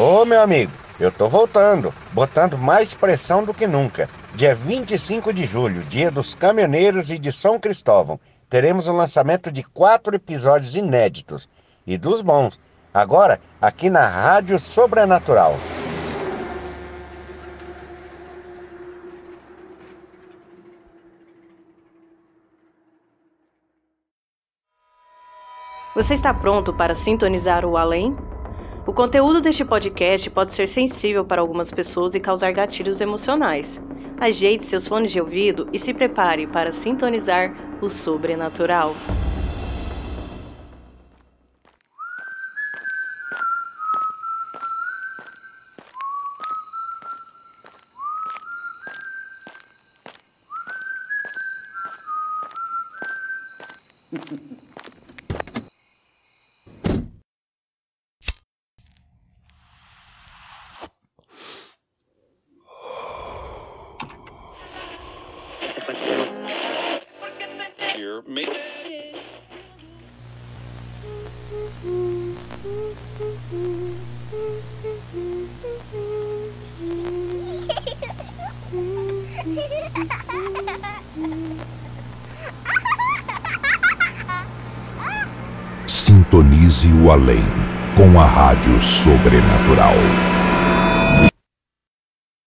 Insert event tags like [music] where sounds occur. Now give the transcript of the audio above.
Ô meu amigo, eu tô voltando, botando mais pressão do que nunca. Dia 25 de julho, dia dos caminhoneiros e de São Cristóvão, teremos o lançamento de quatro episódios inéditos e dos bons. Agora, aqui na Rádio Sobrenatural. Você está pronto para sintonizar o além? O conteúdo deste podcast pode ser sensível para algumas pessoas e causar gatilhos emocionais. Ajeite seus fones de ouvido e se prepare para sintonizar o sobrenatural. [laughs] Sintonize o além com a Rádio Sobrenatural.